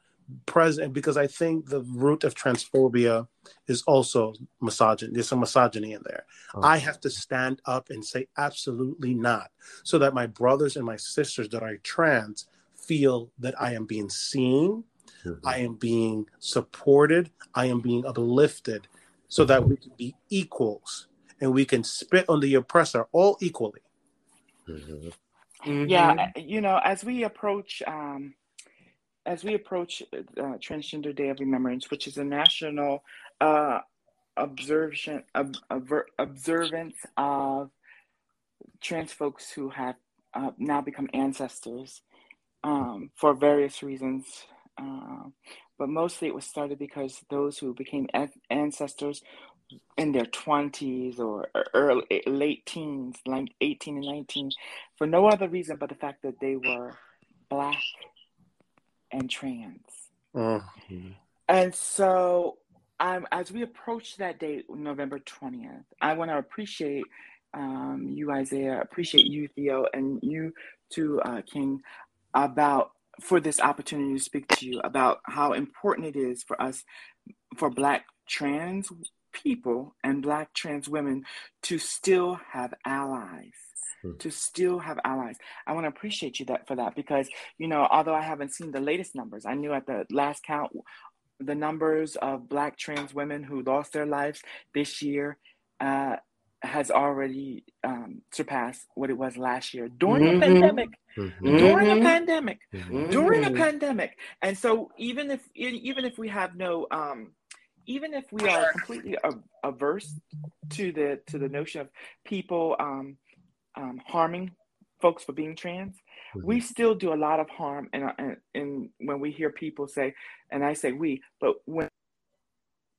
present, because I think the root of transphobia is also misogyny. There's some misogyny in there.
Oh,
I have to stand up and say absolutely not, so that my brothers and my sisters that are trans feel that I am being seen, I am being supported, I am being uplifted, so that we can be equals and we can spit on the oppressor all equally.
mhm,
Mhm.
Yeah, you know, as we approach, um, as we approach uh, Transgender Day of Remembrance, which is a national uh, observation ob- obver- observance of trans folks who have uh, now become ancestors um, for various reasons. Um, but mostly it was started because those who became an- ancestors in their 20s or early late teens like 18 and 19 for no other reason but the fact that they were black and trans
Mm.
mhm,
and so um, as we approach that date november 20th i want to appreciate um, you isaiah appreciate you theo and you too uh, king about for this opportunity to speak to you about how important it is for us for black trans people and black trans women to still have allies
Mhm.
to still have allies i want to appreciate you that for that because you know although i haven't seen the latest numbers i knew at the last count the numbers of black trans women who lost their lives this year uh, has already um, surpassed what it was last year during
Mhm.
a pandemic
mhm,
during a
Mhm.
pandemic
mhm,
during a
Mhm.
pandemic and so even if even if we have no um even if we are completely a- averse to the to the notion of people um, um harming folks for being trans we still do a lot of harm and and, and when we hear people say and i say we but when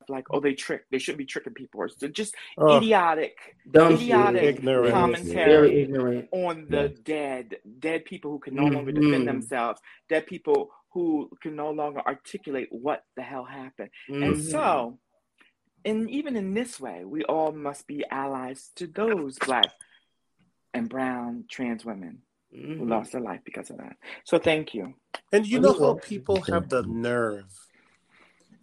like oh they trick they shouldn't be tricking people or so just
Oh,
idiotic idiotic.
Ignorant.
commentary
Very ignorant.
on the
Yeah.
dead, dead people who can no longer defend
Mhm.
themselves, dead people who can no longer articulate what the hell happened. And
Mhm.
so, and even in this way, we all must be allies to those black and brown trans women who
Mhm.
lost their life because of that. So thank you.
And you know how people have the nerve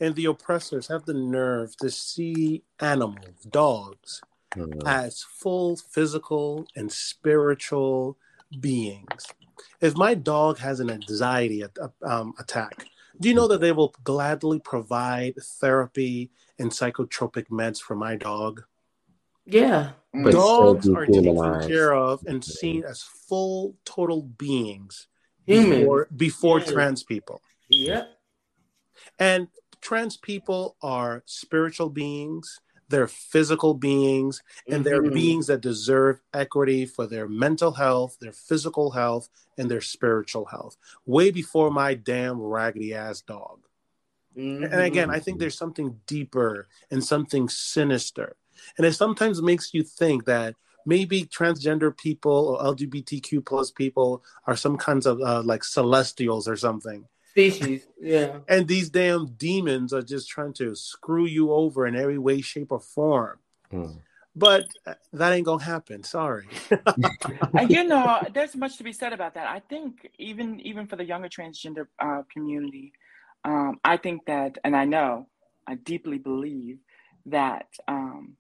And the oppressors have the nerve to see animals, dogs,
Mm.
as full physical and spiritual beings. If my dog has an anxiety at- um, attack, do you know that they will gladly provide therapy and psychotropic meds for my dog?
Yeah.
But
Dogs
still
are taken
dehumanized.
care of and seen as full, total beings
Human.
before, before
Yes.
trans people.
Yep.
And trans people are spiritual beings, they're physical beings, and they're
Mhm.
beings that deserve equity for their mental health, their physical health, and their spiritual health, way before my damn raggedy ass dog.
Mhm.
And again, I think there's something deeper and something sinister. And it sometimes makes you think that maybe transgender people or LGBTQ plus people are some kinds of uh, like celestials or something.
Species. Yeah.
And these damn demons are just trying to screw you over in every way, shape, or form.
Mm.
But uh, that ain't gonna happen. Sorry.
And you know, there's much to be said about that. I think even even for the younger transgender uh, community, um, I think that, and I know, I deeply believe that um,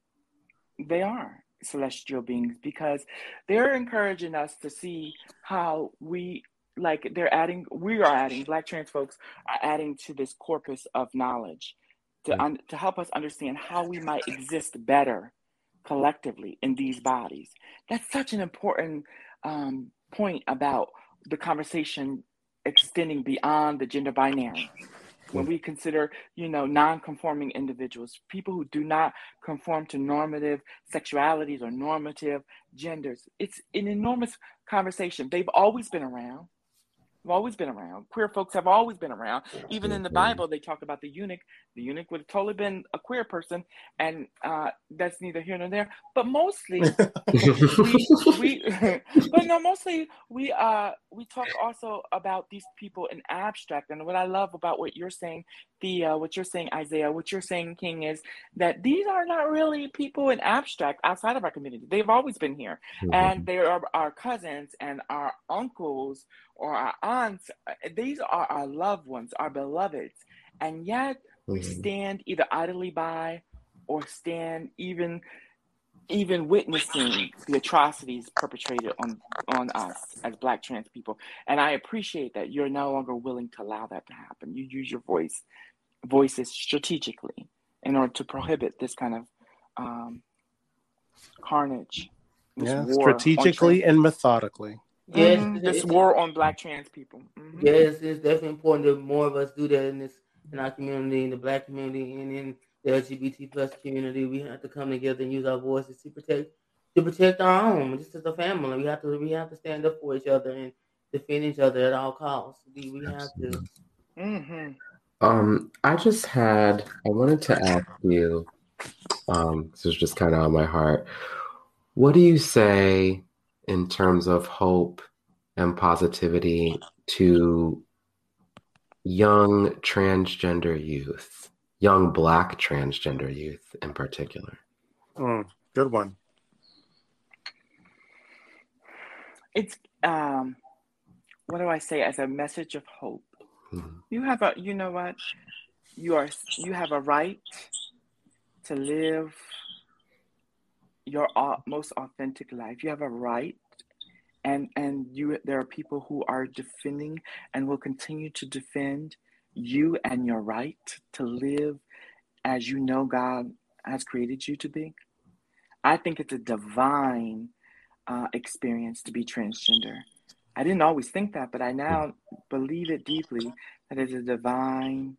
they are celestial beings because they're encouraging us to see how we like they're adding we are adding black trans folks are adding to this corpus of knowledge to un, to help us understand how we might exist better collectively in these bodies. That's such an important um, point about the conversation extending beyond the gender binary. When we consider you know non-conforming individuals people who do not conform to normative sexualities or normative genders it's an enormous conversation. They've always been around have always been around. Queer folks have always been around. Even in the. Bible, they talk about the eunuch. The eunuch would have totally been a queer person, and uh, that's neither here nor there. But mostly, we, we but no, mostly we uh we talk also about these people in abstract. And what I love about what you're saying, Theo, what you're saying, Isaiah, what you're saying, King, is that these are not really people in abstract outside of our community. They've always been here and they are our cousins and our uncles or our aunts. These are our loved ones, our beloveds, and yet we
Mhm.
stand either idly by or stand even even witnessing the atrocities perpetrated on on us as black trans people and i appreciate that you're no longer willing to allow that to happen you use your voice voices strategically in order to prohibit this kind of um, carnage
yeah, strategically and methodically.
Yes,
Mhm,
it-
this
it-
war on black trans people Mhm.
Yes, it's definitely important that more of us do that in this in our community, in the black community, and in the LGBT plus community. We have to come together and use our voices to protect to protect our own, just as a family. We have to we have to stand up for each other and defend each other at all costs. We, we have to.
Mhm.
Um, I just had, I wanted to ask you, um, this is just kind of on my heart. What do you say in terms of hope and positivity to young transgender youth, young Black transgender youth in particular?
Mm, good one.
it's um what do i say as a message of hope
Mhm.
you have a you know what? You are you have a right to live your most authentic life. You have a right and and you there are people who are defending and will continue to defend you and your right to live as you know god has created you to be. I think it's a divine uh, experience to be transgender i didn't always think that but i now believe it deeply that it's a divine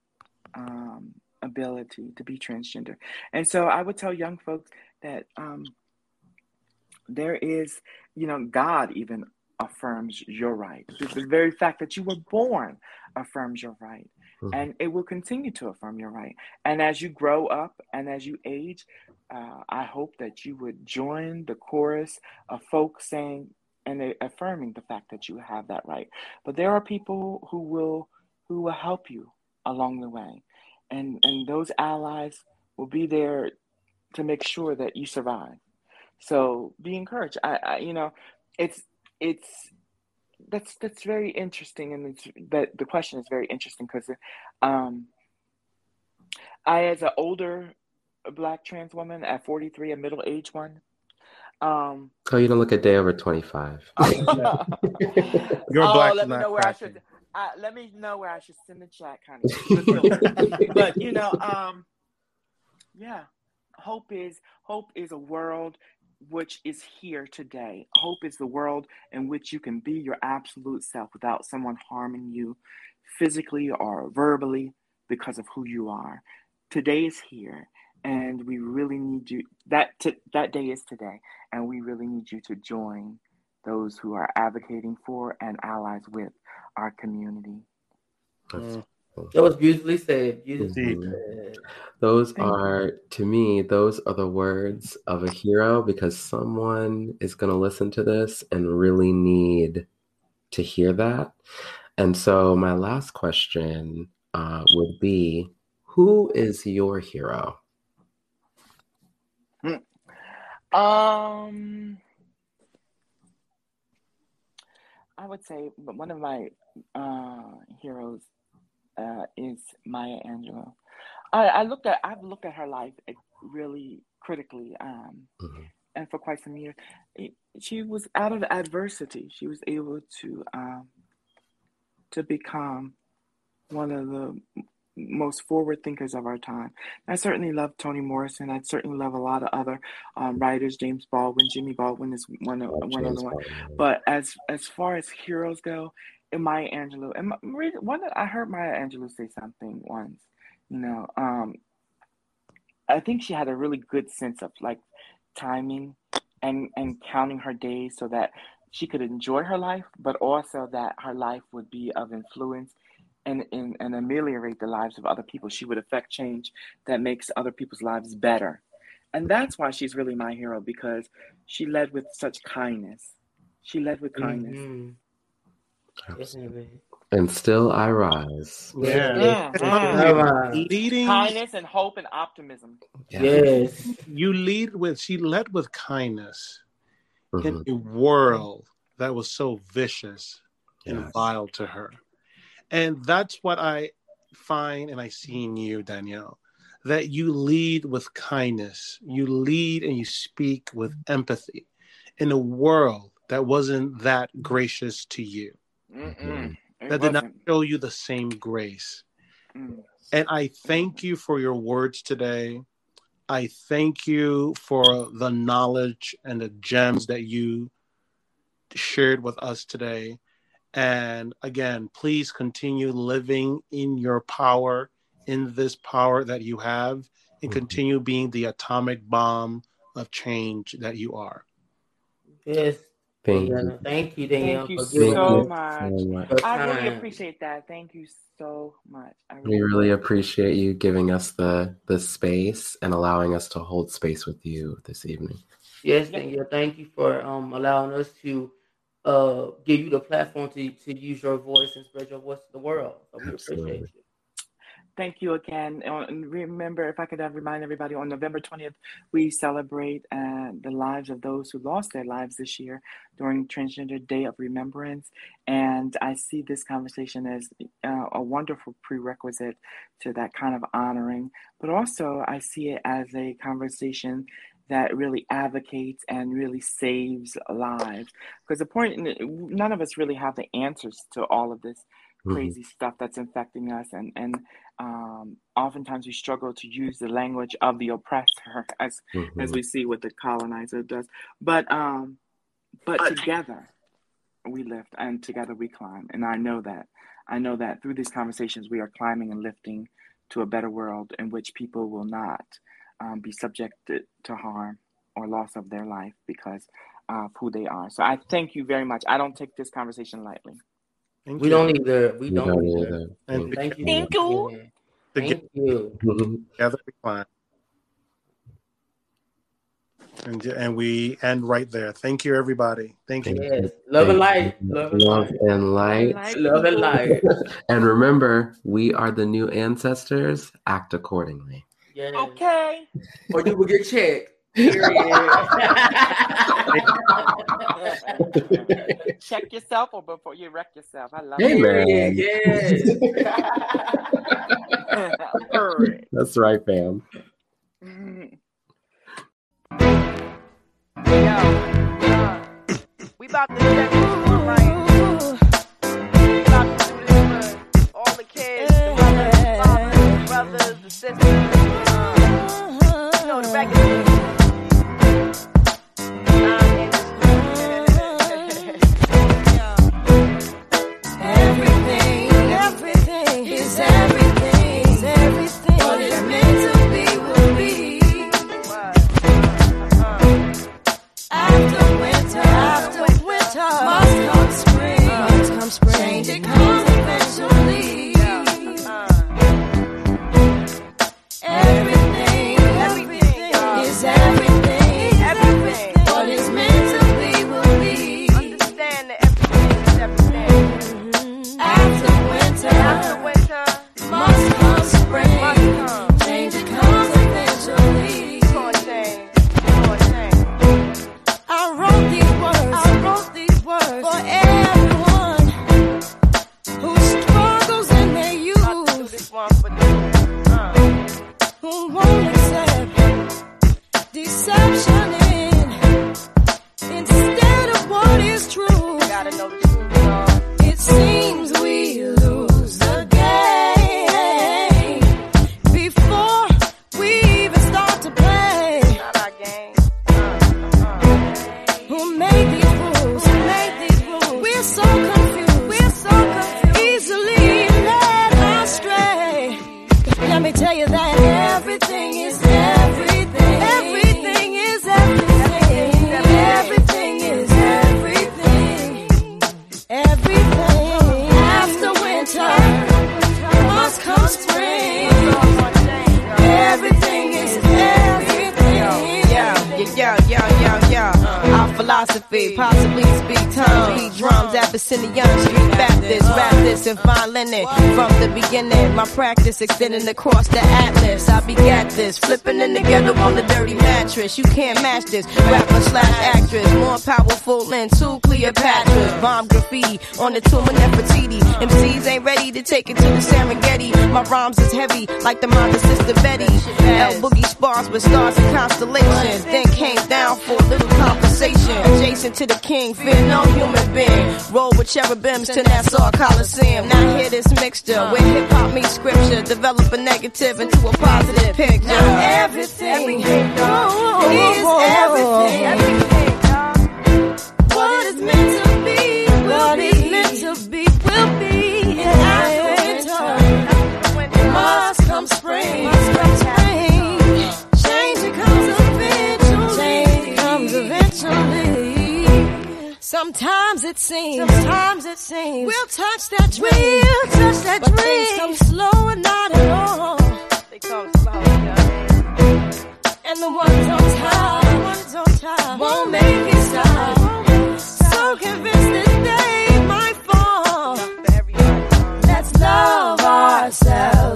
um, ability to be transgender. And so i would tell young folks that um, there is you know god even affirms your right. The, very fact that you were born affirms your right
Mhm.
and it will continue to affirm your right. And as you grow up and as you age uh, i hope that you would join the chorus of folks saying and affirming the fact that you have that right. But there are people who will who will help you along the way. And and those allies will be there to make sure that you survive. So be encouraged. I, I you know it's it's that's that's very interesting. And that the question is very interesting because um I, as an older black trans woman at 43, a middle aged one. Um,
Oh, you don't look a day over 25.
You're
oh,
black,
let me know where
cracking.
I should. Uh, let me know where I should send the chat, kind of. but you know, um, yeah, hope is hope is a world which is here today. Hope is the world in which you can be your absolute self without someone harming you physically or verbally because of who you are. Today is here, and we really need you. That t- that day is today, and we really need you to join those who are advocating for and allies with our community.
Mm.
That was beautifully said. Beautifully
Indeed.
said.
Those
Thank you.
are, to me, those are the words of a hero because someone is going to listen to this and really need to hear that. And so, my last question uh, would be Who is your hero?
Um, I would say one of my uh, heroes uh, is Maya Angelou. I, I looked at I've looked at her life uh, really critically, um,
Mhm.
and for quite some years, It- she was out of adversity. She was able to um, to become one of the most forward thinkers of our time. I certainly love Toni Morrison. I certainly love a lot of other um, writers. James Baldwin, Jimmy Baldwin is one of
Love
one of the one. But as as far as heroes go, and Maya Angelou, and my- one that I heard Maya Angelou say something once. You know, um, I think she had a really good sense of like timing and and counting her days so that she could enjoy her life, but also that her life would be of influence and, and, and ameliorate the lives of other people. She would affect change that makes other people's lives better. And that's why she's really my hero because she led with such kindness. She led with kindness.
Mhm.
And still I rise.
Yeah.
All
mm.
Leading,
Kindness and hope and optimism.
Yes.
you lead with, she led with kindness in
Mhm.
a world that was so vicious and vile to her. And that's what I find and I see in you, Danielle, that you lead with kindness. You lead and you speak with empathy in a world that wasn't that gracious to you,
Mm-mm.
That did not
wasn't.
show you the same grace.
Mm.
And I thank you for your words today. I thank you for the knowledge and the gems that you shared with us today. And again, please continue living in your power, in this power that you have, and
Mhm.
continue being the atomic bomb of change that you are.
Yes.
Thank
Yeah,
you.
Thank you, Danielle,
Thank you
Thank
so
you
much.
so much.
I really appreciate that. Thank you so much. I
We really appreciate you giving us the the space and allowing us to hold space with you this evening.
Yes,
Yeah.
Danielle. Thank you for um allowing us to uh give you the platform to to use your voice and spread your voice to the world. So we
Absolutely.
appreciate you.
Thank you again. And remember, if I could remind everybody, on November 20th, we celebrate uh, the lives of those who lost their lives this year during Transgender Day of Remembrance. And I see this conversation as uh, a wonderful prerequisite to that kind of honoring. But also, I see it as a conversation that really advocates and really saves lives. Because the point, none of us really have the answers to all of this
Mhm.
crazy stuff that's infecting us and and um, oftentimes we struggle to use the language of the oppressor as as
Mhm.
we see what the colonizer does but um but together we lift and together we climb and i know that i know that through these conversations we are climbing and lifting to a better world in which people will not um, be subjected to harm or loss of their life because of who they are so i thank you very much i don't take this conversation lightly
Thank
We
you.
don't either. We
We
don't
don't
either.
either.
And
Thank you.
Thank you.
again.
Together,
Thank you.
together we climb. And, and we end right there. Thank you, everybody. Thank you.
Yes. Love and light. Love and
Love and light.
Light
Love and light.
And remember, we are the new ancestors. Act accordingly.
Yes.
okay
Or you will get checked.
Check yourself or before you wreck yourself. I love
Hey,
it.
man.
Yes.
Period.
That's right, fam.
Yo, uh, we about to set this one right. We about to do this for all the kids, the mothers, the fathers, the brothers, the sisters. Know, the regular. Practice extending across the atlas. I begat this, flipping in the ghetto on the dirty mattress. You can't match this, rapper slash actress, more powerful than two Cleopatras. Bomb graffiti on the tomb of Nefertiti. MCs ain't ready to take it to the Serengeti. My rhymes is heavy, like the mother sister Betty. L Boogie spars with stars and constellations. To the king, fear no human being. Roll with cherubims to Nassau Coliseum. Now hear this mixture where hip hop meets scripture. Develop a negative into a positive picture.
Everything, oh, is everything. What Sometimes it seems, sometimes it seems, we'll touch that dream, we'll touch that but dream. Things come slow and not at all.
They come slow, yeah.
And the ones on top, the ones on top won't make it stop. So convinced that they might fall. Let's love ourselves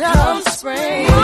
comes spring.